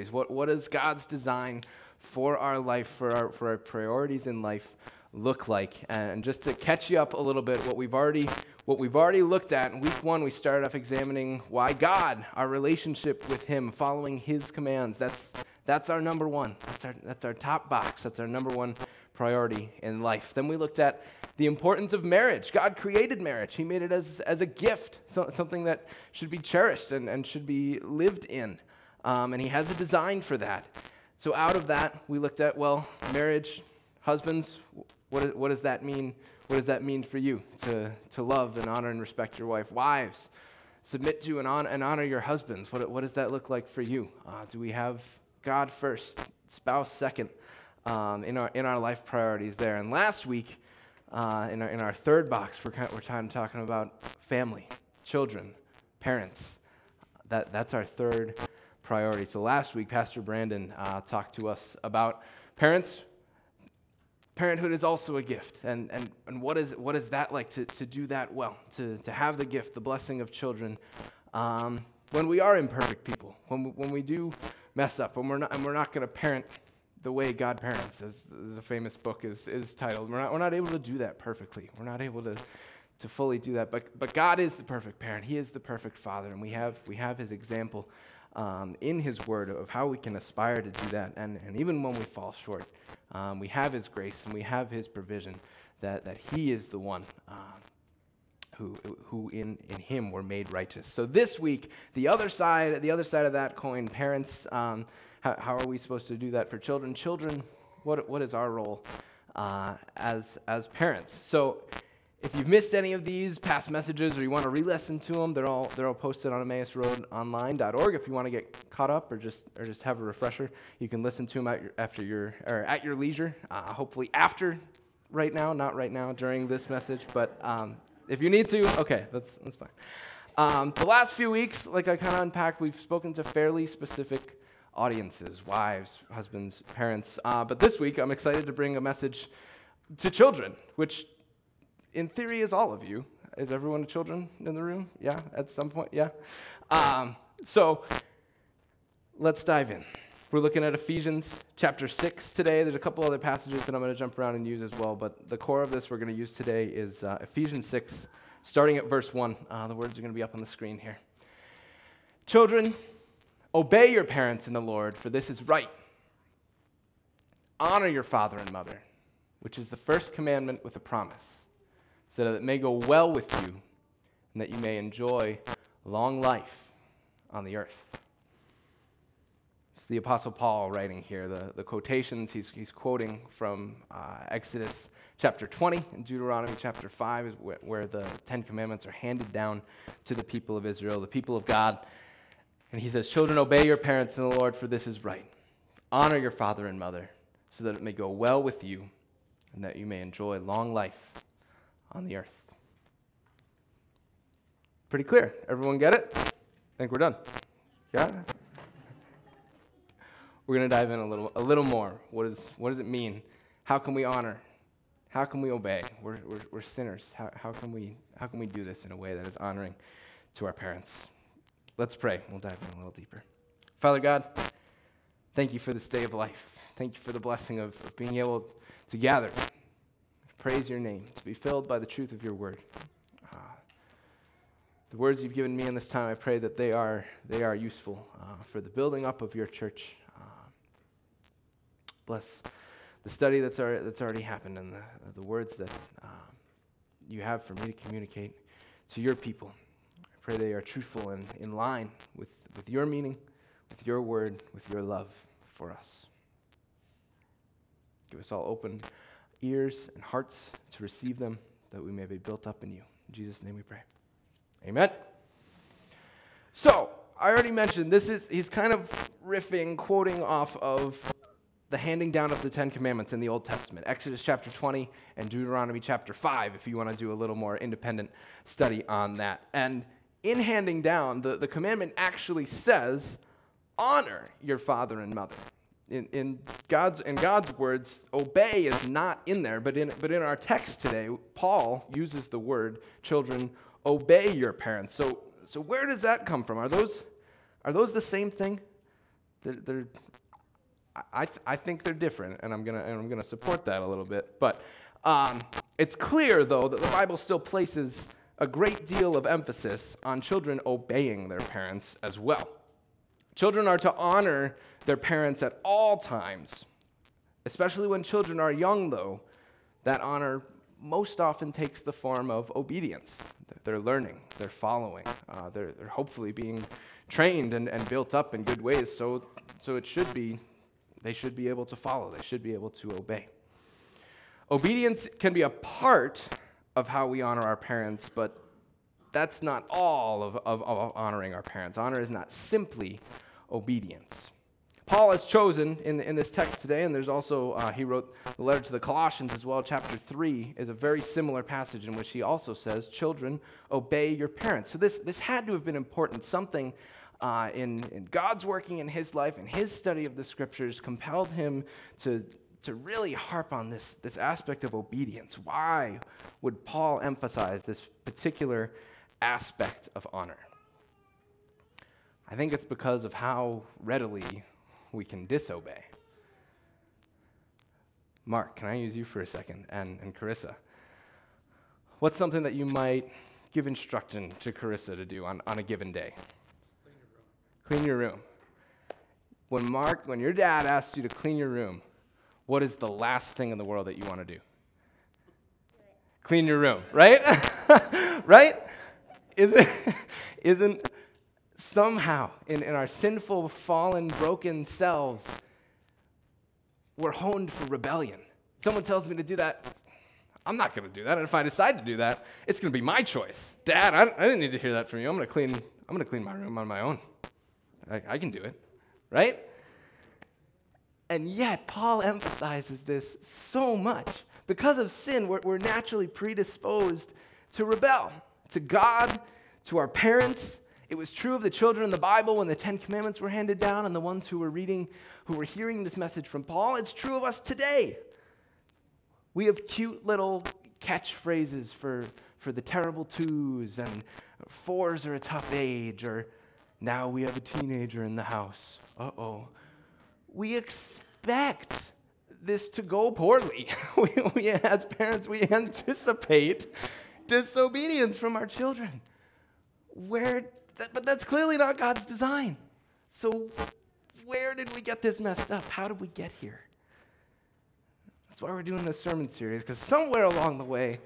What, what is God's design for our life, for our, for our priorities in life look like? And just to catch you up a little bit, what we've already what we've already looked at in week one, we started off examining why God, our relationship with Him, following His commands. That's that's our number one. That's our that's our top box. That's our number one priority in life. Then we looked at the importance of marriage. God created marriage. He made it as, as a gift, so, something that should be cherished and, and should be lived in. Um, and He has a design for that. So, out of that, we looked at, well, marriage, husbands, what, what does that mean? What does that mean for you to, to love and honor and respect your wife? Wives, submit to and, on, and honor your husbands. What, what does that look like for you? Uh, do we have God first, spouse second um, in, our, in our life priorities there? And last week, uh, in, our, in our third box, we're, kind of, we're kind of talking about family, children, parents. That, that's our third priority. So last week, Pastor Brandon uh, talked to us about parents. Parenthood is also a gift. And, and, and what, is, what is that like to, to do that well, to, to have the gift, the blessing of children, um, when we are imperfect people, when we, when we do mess up, when we're not, and we're not going to parent the way God parents, as, as, a famous book is, is titled. We're not, we're not able to do that perfectly. We're not able to, to fully do that. But, but God is the perfect parent. He is the perfect father. And we have, we have his example um, in His Word of how we can aspire to do that. And, and even when we fall short, um, we have His grace and we have His provision that, that He is the one. Uh, who, who in, in him were made righteous. So this week, the other side, the other side of that coin, parents, um, how, how, are we supposed to do that for children? Children, what, what is our role uh, as, as parents? So if you've missed any of these past messages or you want to re-listen to them, they're all, they're all posted on emmausroadonline.org. If you want to get caught up or just, or just have a refresher, you can listen to them at your, after your, or at your leisure, uh, hopefully after right now, not right now during this message, but um, if you need to, okay, that's, that's fine. Um, the last few weeks, like I kind of unpacked, we've spoken to fairly specific audiences wives, husbands, parents. Uh, but this week, I'm excited to bring a message to children, which in theory, is all of you. Is everyone a children in the room? Yeah, at some point? Yeah. Um, so let's dive in. We're looking at Ephesians chapter 6 today. There's a couple other passages that I'm going to jump around and use as well, but the core of this we're going to use today is uh, Ephesians 6, starting at verse 1. Uh, the words are going to be up on the screen here. Children, obey your parents in the Lord, for this is right. Honor your father and mother, which is the first commandment with a promise so that it may go well with you and that you may enjoy long life on the earth. It's the Apostle Paul writing here. The, the quotations he's, he's quoting from uh, Exodus chapter 20 and Deuteronomy chapter 5 is where, where the Ten Commandments are handed down to the people of Israel, the people of God. And he says, Children, obey your parents in the Lord, for this is right. Honor your father and mother, so that it may go well with you and that you may enjoy long life on the earth. Pretty clear. Everyone get it? I think we're done. Yeah? We're going to dive in a little, a little more. What, is, what does it mean? How can we honor? How can we obey? We're, we're, we're sinners. How, how, can we, how can we do this in a way that is honoring to our parents? Let's pray. We'll dive in a little deeper. Father God, thank you for this day of life. Thank you for the blessing of, of being able to gather praise your name, to be filled by the truth of your word. Uh, the words you've given me in this time, I pray that they are, they are useful uh, for the building up of your church. Uh, bless the study that's already, that's already happened and the, the words that um, you have for me to communicate to your people. I pray they are truthful and in line with, with your meaning, with your word, with your love for us. Give us all open ears and hearts to receive them, that we may be built up in you. In Jesus' name we pray. Amen. So, I already mentioned this is, he's kind of riffing, quoting off of the handing down of the Ten Commandments in the Old Testament Exodus chapter 20 and Deuteronomy chapter 5, if you want to do a little more independent study on that. And in handing down, the, the commandment actually says, honor your father and mother in, in, God's, in God's words, obey is not in there, but in, but in our text today, Paul uses the word, children, obey your parents. So, so where does that come from? Are those, are those the same thing? They're, they're I, th- I think they're different, and I'm gonna and I'm gonna support that a little bit. But um, it's clear, though, that the Bible still places a great deal of emphasis on children obeying their parents as well. Children are to honor their parents at all times, especially when children are young, though. That honor most often takes the form of obedience. They're learning, they're following, uh, they're, they're hopefully being trained and, and built up in good ways, so, so it should be, they should be able to follow, they should be able to obey. Obedience can be a part of how we honor our parents, but that's not all of, of, of honoring our parents. Honor is not simply obedience. Paul has chosen in, in this text today, and there's also, uh, he wrote the letter to the Colossians as well. Chapter 3 is a very similar passage in which he also says, Children, obey your parents. So this, this had to have been important. Something uh, in, in God's working in his life and his study of the scriptures compelled him to, to really harp on this, this aspect of obedience. Why would Paul emphasize this particular aspect of honor? I think it's because of how readily we can disobey. Mark, can I use you for a second? And, and Carissa. What's something that you might give instruction to Carissa to do on, on a given day? Clean your room. Clean your room. When Mark, when your dad asks you to clean your room, what is the last thing in the world that you want to do? Clean your room, right? right? Isn't, isn't somehow in, in our sinful, fallen, broken selves, we're honed for rebellion. Someone tells me to do that, I'm not going to do that. And if I decide to do that, it's going to be my choice. Dad, I, I didn't need to hear that from you. I'm going to clean. I'm going to clean my room on my own. I, I can do it, right? And yet, Paul emphasizes this so much. Because of sin, we're, we're naturally predisposed to rebel to God, to our parents, it was true of the children in the Bible when the Ten Commandments were handed down and the ones who were reading, who were hearing this message from Paul. It's true of us today. We have cute little catchphrases for, for the terrible twos, and fours are a tough age, or now we have a teenager in the house. Uh oh. We expect this to go poorly. we, we, as parents, we anticipate disobedience from our children. Where that, but that's clearly not God's design. So, where did we get this messed up? How did we get here? That's why we're doing this sermon series, because somewhere along the way,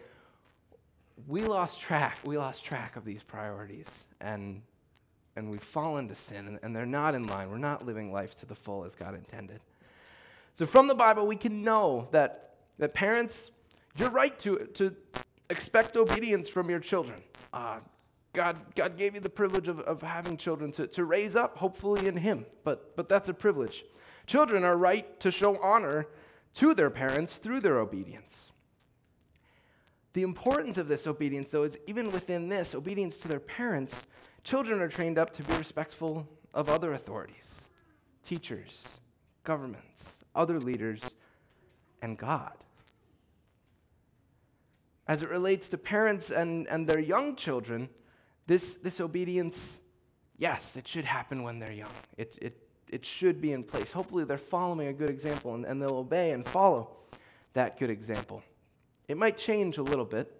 we lost track. We lost track of these priorities, and, and we've fallen to sin, and, and they're not in line. We're not living life to the full as God intended. So, from the Bible, we can know that, that parents, you're right to, to expect obedience from your children. Uh, God, God gave you the privilege of, of having children to, to raise up, hopefully in Him, but, but that's a privilege. Children are right to show honor to their parents through their obedience. The importance of this obedience, though, is even within this obedience to their parents, children are trained up to be respectful of other authorities, teachers, governments, other leaders, and God. As it relates to parents and, and their young children, this, this obedience, yes, it should happen when they're young. It, it, it should be in place. Hopefully, they're following a good example and, and they'll obey and follow that good example. It might change a little bit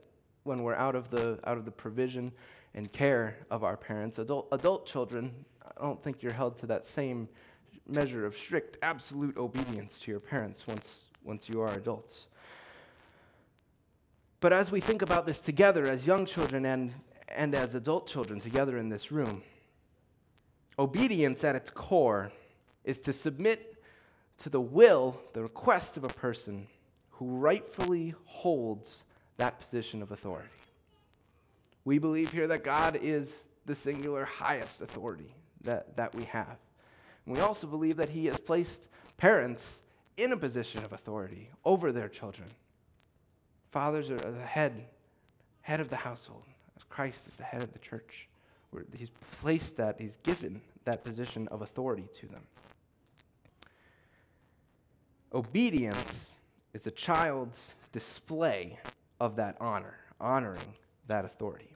when we're out of the, out of the provision and care of our parents. Adult, adult children, I don't think you're held to that same measure of strict, absolute obedience to your parents once, once you are adults. But as we think about this together as young children and, and as adult children together in this room. Obedience at its core is to submit to the will, the request of a person who rightfully holds that position of authority. We believe here that God is the singular highest authority that, that we have. And we also believe that He has placed parents in a position of authority over their children. Fathers are the head, head of the household. Christ is the head of the church. He's placed that, he's given that position of authority to them. Obedience is a child's display of that honor, honoring that authority.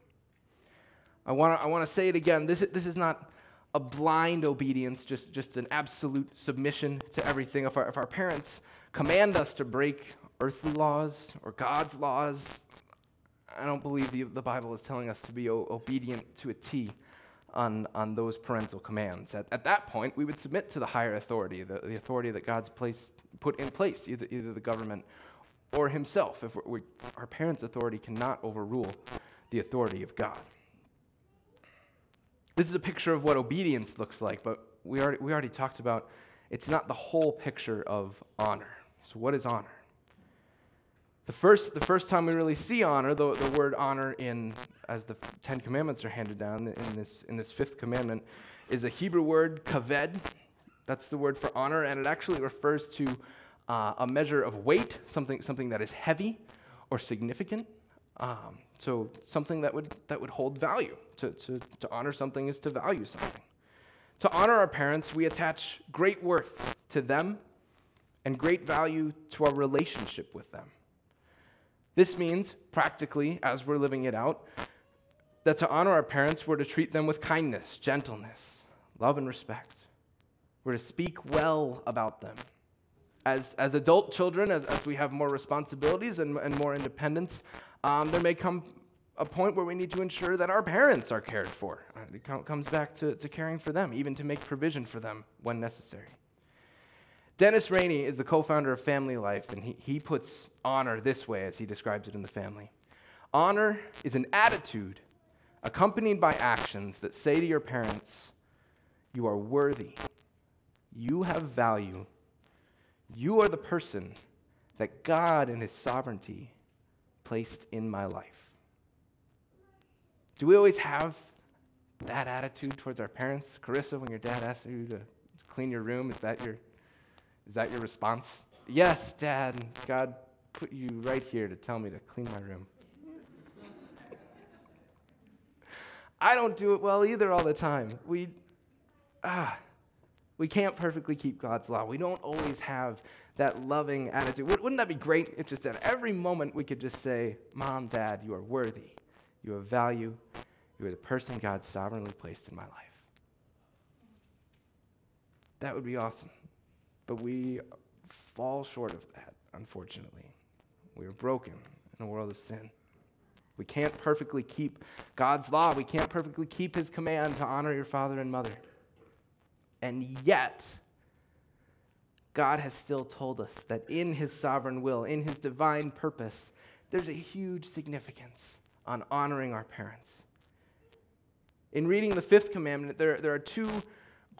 I want to I wanna say it again. This, this is not a blind obedience, just, just an absolute submission to everything. If our, if our parents command us to break earthly laws or God's laws, I don't believe the, the Bible is telling us to be o- obedient to a T on, on those parental commands. At, at that point, we would submit to the higher authority, the, the authority that God's placed, put in place, either, either the government or Himself. If we, our parents' authority cannot overrule the authority of God. This is a picture of what obedience looks like, but we already, we already talked about it's not the whole picture of honor. So, what is honor? The first, the first time we really see honor, the, the word honor in as the Ten Commandments are handed down in this, in this fifth commandment, is a Hebrew word, kaved. That's the word for honor, and it actually refers to uh, a measure of weight, something, something that is heavy or significant. Um, so something that would, that would hold value. To, to, to honor something is to value something. To honor our parents, we attach great worth to them and great value to our relationship with them. This means, practically, as we're living it out, that to honor our parents, we're to treat them with kindness, gentleness, love, and respect. We're to speak well about them. As, as adult children, as, as we have more responsibilities and, and more independence, um, there may come a point where we need to ensure that our parents are cared for. It comes back to, to caring for them, even to make provision for them when necessary. Dennis Rainey is the co founder of Family Life, and he, he puts honor this way as he describes it in the family Honor is an attitude accompanied by actions that say to your parents, You are worthy, you have value, you are the person that God in His sovereignty placed in my life. Do we always have that attitude towards our parents? Carissa, when your dad asks you to clean your room, is that your, is that your response? Yes, Dad, God put you right here to tell me to clean my room. I don't do it well either all the time. We, ah, we can't perfectly keep God's law. We don't always have that loving attitude. Wouldn't that be great if just at every moment we could just say, Mom, Dad, you are worthy. You have value. You are the person God sovereignly placed in my life. That would be awesome. But we fall short of that, unfortunately. We are broken in a world of sin. We can't perfectly keep God's law. We can't perfectly keep his command to honor your father and mother. And yet, God has still told us that in his sovereign will, in his divine purpose, there's a huge significance on honoring our parents. In reading the fifth commandment, there, there are two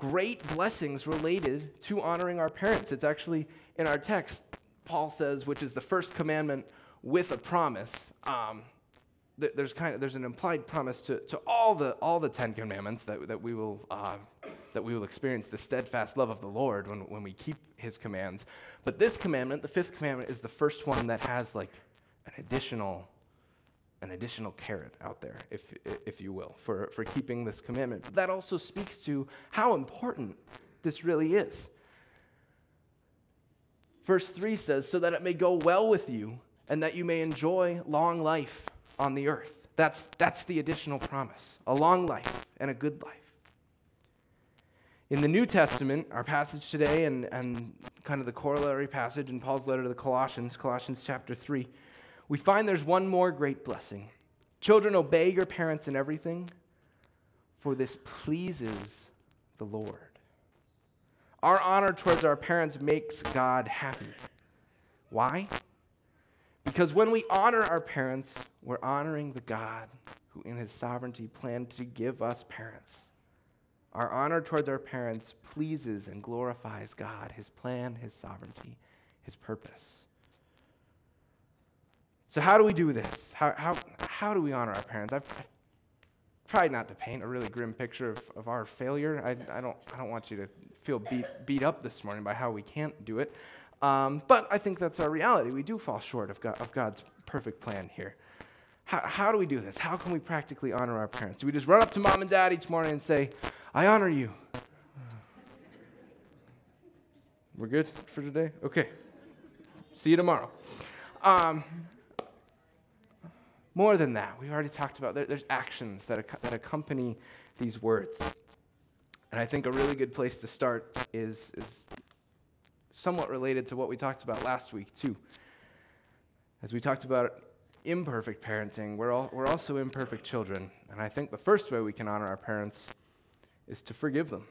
great blessings related to honoring our parents. It's actually in our text, Paul says, which is the first commandment with a promise. Um, there's kind of there's an implied promise to, to all the all the Ten Commandments that, that we will uh, that we will experience the steadfast love of the Lord when, when we keep His commands. But this commandment, the fifth commandment, is the first one that has like an additional an additional carrot out there, if, if you will, for, for keeping this commandment. But that also speaks to how important this really is. Verse 3 says, So that it may go well with you, and that you may enjoy long life on the earth. That's, that's the additional promise a long life and a good life. In the New Testament, our passage today, and, and kind of the corollary passage in Paul's letter to the Colossians, Colossians chapter 3, we find there's one more great blessing. Children, obey your parents in everything, for this pleases the Lord. Our honor towards our parents makes God happy. Why? Because when we honor our parents, we're honoring the God who, in his sovereignty, planned to give us parents. Our honor towards our parents pleases and glorifies God, his plan, his sovereignty, his purpose. So, how do we do this? How, how, how do we honor our parents? I've, tried not to paint a really grim picture of, of our failure. I, I, don't, I don't want you to feel beat, beat up this morning by how we can't do it. Um, but I think that's our reality. We do fall short of, God, of God's perfect plan here. How, how do we do this? How can we practically honor our parents? Do we just run up to mom and dad each morning and say, I honor you? We're good for today? Okay. See you tomorrow. Um, more than that, we've already talked about there, there's actions that, that accompany these words. And I think a really good place to start is, is somewhat related to what we talked about last week, too. As we talked about imperfect parenting, we're, all, we're also imperfect children. And I think the first way we can honor our parents is to forgive them,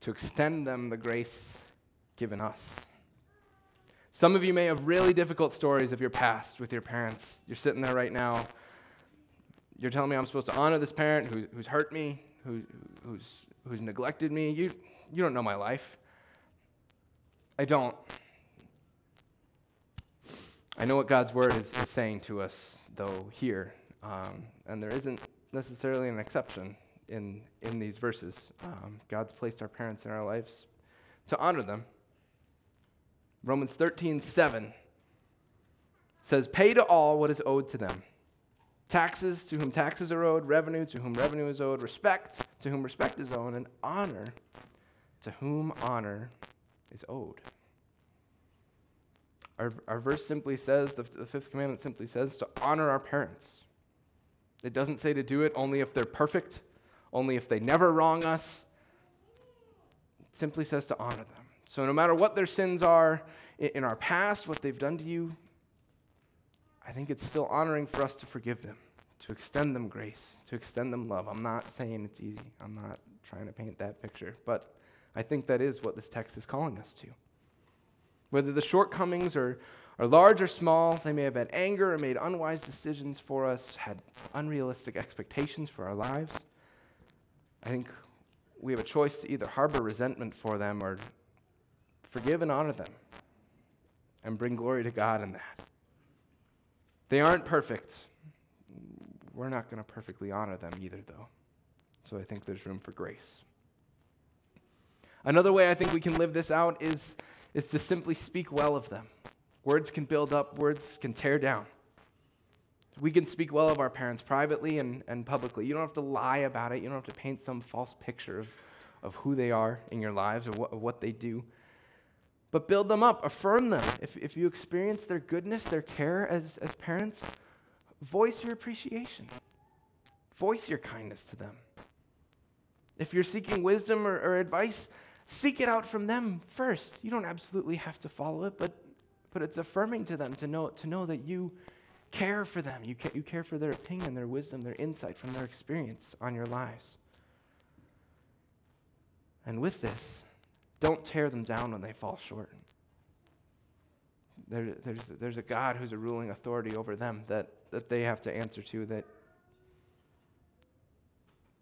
to extend them the grace given us. Some of you may have really difficult stories of your past with your parents. You're sitting there right now. You're telling me I'm supposed to honor this parent who, who's hurt me, who, who's, who's neglected me. You, you don't know my life. I don't. I know what God's word is, is saying to us, though, here. Um, and there isn't necessarily an exception in, in these verses. Um, God's placed our parents in our lives to honor them. Romans 13, 7 says, Pay to all what is owed to them. Taxes to whom taxes are owed, revenue to whom revenue is owed, respect to whom respect is owed, and honor to whom honor is owed. Our, our verse simply says, the, the fifth commandment simply says, to honor our parents. It doesn't say to do it only if they're perfect, only if they never wrong us. It simply says to honor them. So, no matter what their sins are in our past, what they've done to you, I think it's still honoring for us to forgive them, to extend them grace, to extend them love. I'm not saying it's easy. I'm not trying to paint that picture, but I think that is what this text is calling us to. Whether the shortcomings are, are large or small, they may have had anger or made unwise decisions for us, had unrealistic expectations for our lives. I think we have a choice to either harbor resentment for them or Forgive and honor them and bring glory to God in that. They aren't perfect. We're not going to perfectly honor them either, though. So I think there's room for grace. Another way I think we can live this out is, is to simply speak well of them. Words can build up, words can tear down. We can speak well of our parents privately and, and publicly. You don't have to lie about it, you don't have to paint some false picture of, of who they are in your lives or what, what they do but build them up, affirm them. If, if you experience their goodness, their care as, as parents, voice your appreciation, voice your kindness to them. If you're seeking wisdom or, or advice, seek it out from them first. You don't absolutely have to follow it, but, but it's affirming to them to know, to know that you care for them. You, ca- you care for their opinion, their wisdom, their insight from their experience on your lives. And with this, don't tear them down when they fall short. There, there's, there's a God who's a ruling authority over them that, that they have to answer to, that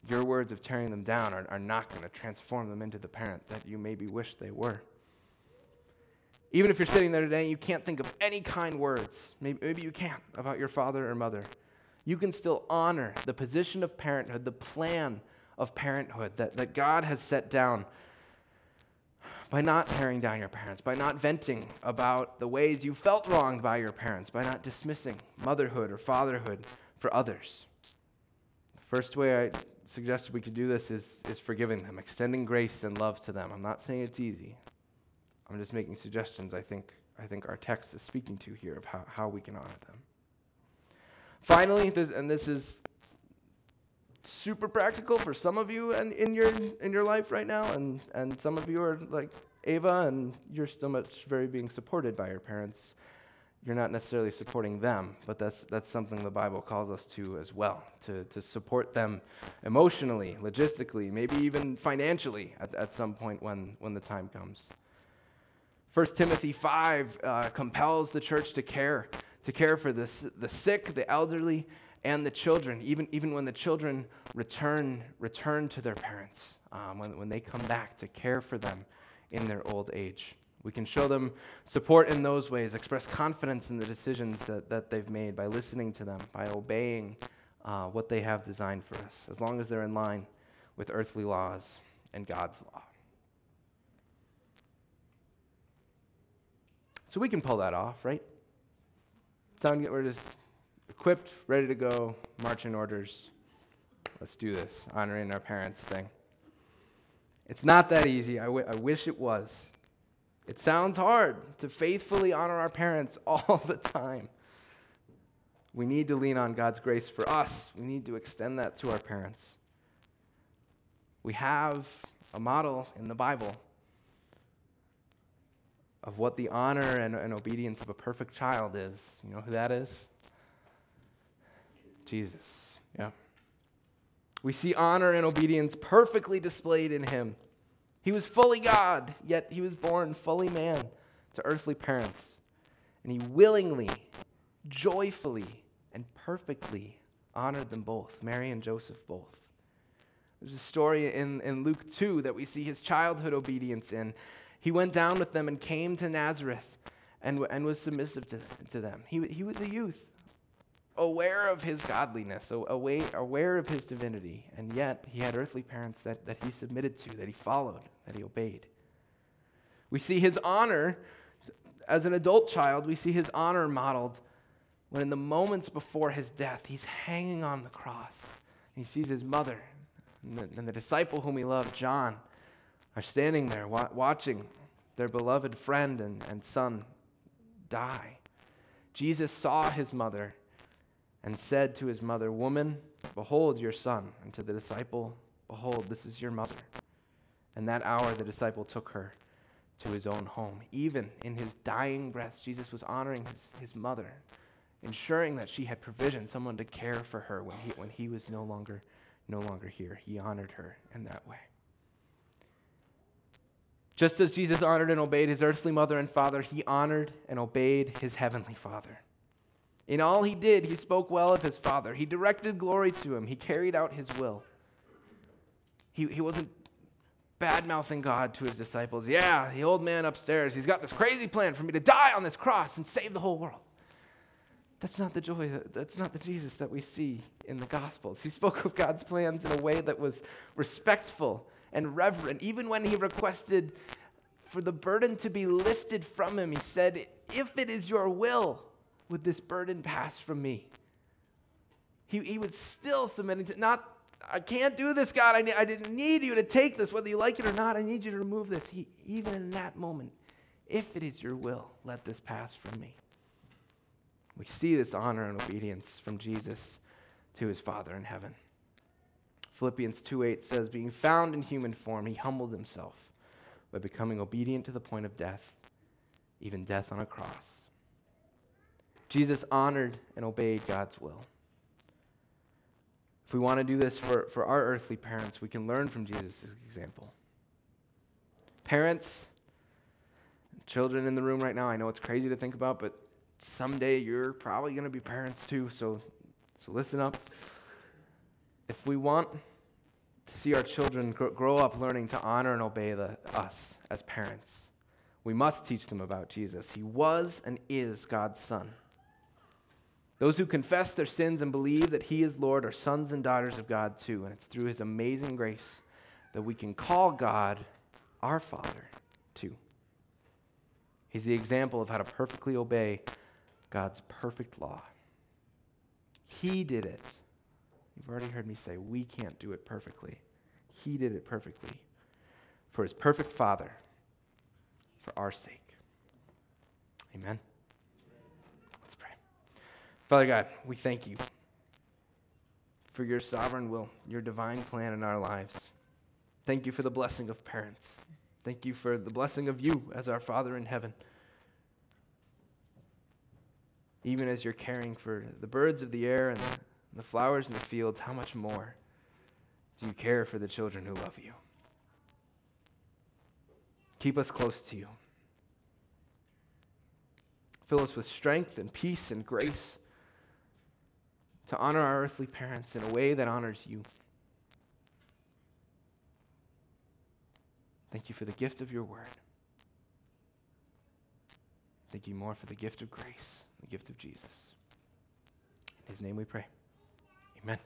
your words of tearing them down are, are not going to transform them into the parent that you maybe wish they were. Even if you're sitting there today and you can't think of any kind words, maybe, maybe you can't, about your father or mother, you can still honor the position of parenthood, the plan of parenthood that, that God has set down by not tearing down your parents, by not venting about the ways you felt wronged by your parents, by not dismissing motherhood or fatherhood for others. The first way I suggested we could do this is, is forgiving them, extending grace and love to them. I'm not saying it's easy. I'm just making suggestions I think, I think our text is speaking to here of how, how we can honor them. Finally, this, and this is super practical for some of you and in your in your life right now, and and some of you are like Ava, and you're still much very being supported by your parents. You're not necessarily supporting them, but that's that's something the Bible calls us to as well, to to support them emotionally, logistically, maybe even financially at, at some point when when the time comes. 1 Timothy 5 uh, compels the church to care, to care for the, the sick, the elderly, and the children, even, even when the children return, return to their parents, um, when, when they come back to care for them in their old age. We can show them support in those ways, express confidence in the decisions that, that they've made by listening to them, by obeying uh, what they have designed for us, as long as they're in line with earthly laws and God's law. So we can pull that off, right? Sound good? we're just equipped, ready to go, marching orders. Let's do this, honoring our parents thing. It's not that easy. I, w- I wish it was. It sounds hard to faithfully honor our parents all the time. We need to lean on God's grace for us. We need to extend that to our parents. We have a model in the Bible of what the honor and, and obedience of a perfect child is. You know who that is? Jesus. Yeah. We see honor and obedience perfectly displayed in him. He was fully God, yet he was born fully man to earthly parents. And he willingly, joyfully, and perfectly honored them both, Mary and Joseph both. There's a story in, in Luke 2 that we see his childhood obedience in. He went down with them and came to Nazareth and, and was submissive to, to them. He, he was a youth, aware of his godliness, aware, of his divinity, and yet he had earthly parents that, that he submitted to, that he followed, that he obeyed. We see his honor as an adult child, we see his honor modeled when in the moments before his death, he's hanging on the cross. he sees his mother and the, and the disciple whom he loved, John, are standing there wa- watching their beloved friend and, and son die. Jesus saw his mother and said to his mother, Woman, behold your son. And to the disciple, Behold, this is your mother. And that hour the disciple took her to his own home. Even in his dying breath, Jesus was honoring his, his mother, ensuring that she had provision, someone to care for her when he, when he was no longer, no longer here. He honored her in that way. Just as Jesus honored and obeyed his earthly mother and father, he honored and obeyed his heavenly father. In all he did, he spoke well of his father. He directed glory to him. He carried out his will. He, he wasn't bad mouthing God to his disciples. Yeah, the old man upstairs, he's got this crazy plan for me to die on this cross and save the whole world. That's not the joy, that's not the Jesus that we see in the Gospels. He spoke of God's plans in a way that was respectful and reverent. Even when he requested for the burden to be lifted from him, he said, If it is your will, would this burden pass from me? He, he was still submitting to, not, I can't do this, God. I, I didn't need you to take this, whether you like it or not. I need you to remove this. He, even in that moment, if it is your will, let this pass from me. We see this honor and obedience from Jesus to his Father in heaven. Philippians 2:8 says, "Being found in human form, he humbled himself by becoming obedient to the point of death, even death on a cross." Jesus honored and obeyed God's will. If we want to do this for, for our earthly parents, we can learn from Jesus' example. Parents, children in the room right now, I know it's crazy to think about, but someday you're probably going to be parents too, so, so listen up. If we want to see our children grow up learning to honor and obey the, us as parents. We must teach them about Jesus. He was and is God's Son. Those who confess their sins and believe that He is Lord are sons and daughters of God too, and it's through His amazing grace that we can call God our Father too. He's the example of how to perfectly obey God's perfect law. He did it You've already heard me say we can't do it perfectly. He did it perfectly for his perfect Father, for our sake. Amen. Father God, we thank you for your sovereign will, your divine plan in our lives. Thank you for the blessing of parents. Thank you for the blessing of you as our Father in heaven. Even as you're caring for the birds of the air and the flowers in the fields, how much more do you care for the children who love you? Keep us close to you. Fill us with strength and peace and grace to honor our earthly parents in a way that honors you. Thank you for the gift of your word. Thank you more for the gift of grace, the gift of Jesus. In his name we pray. Amen.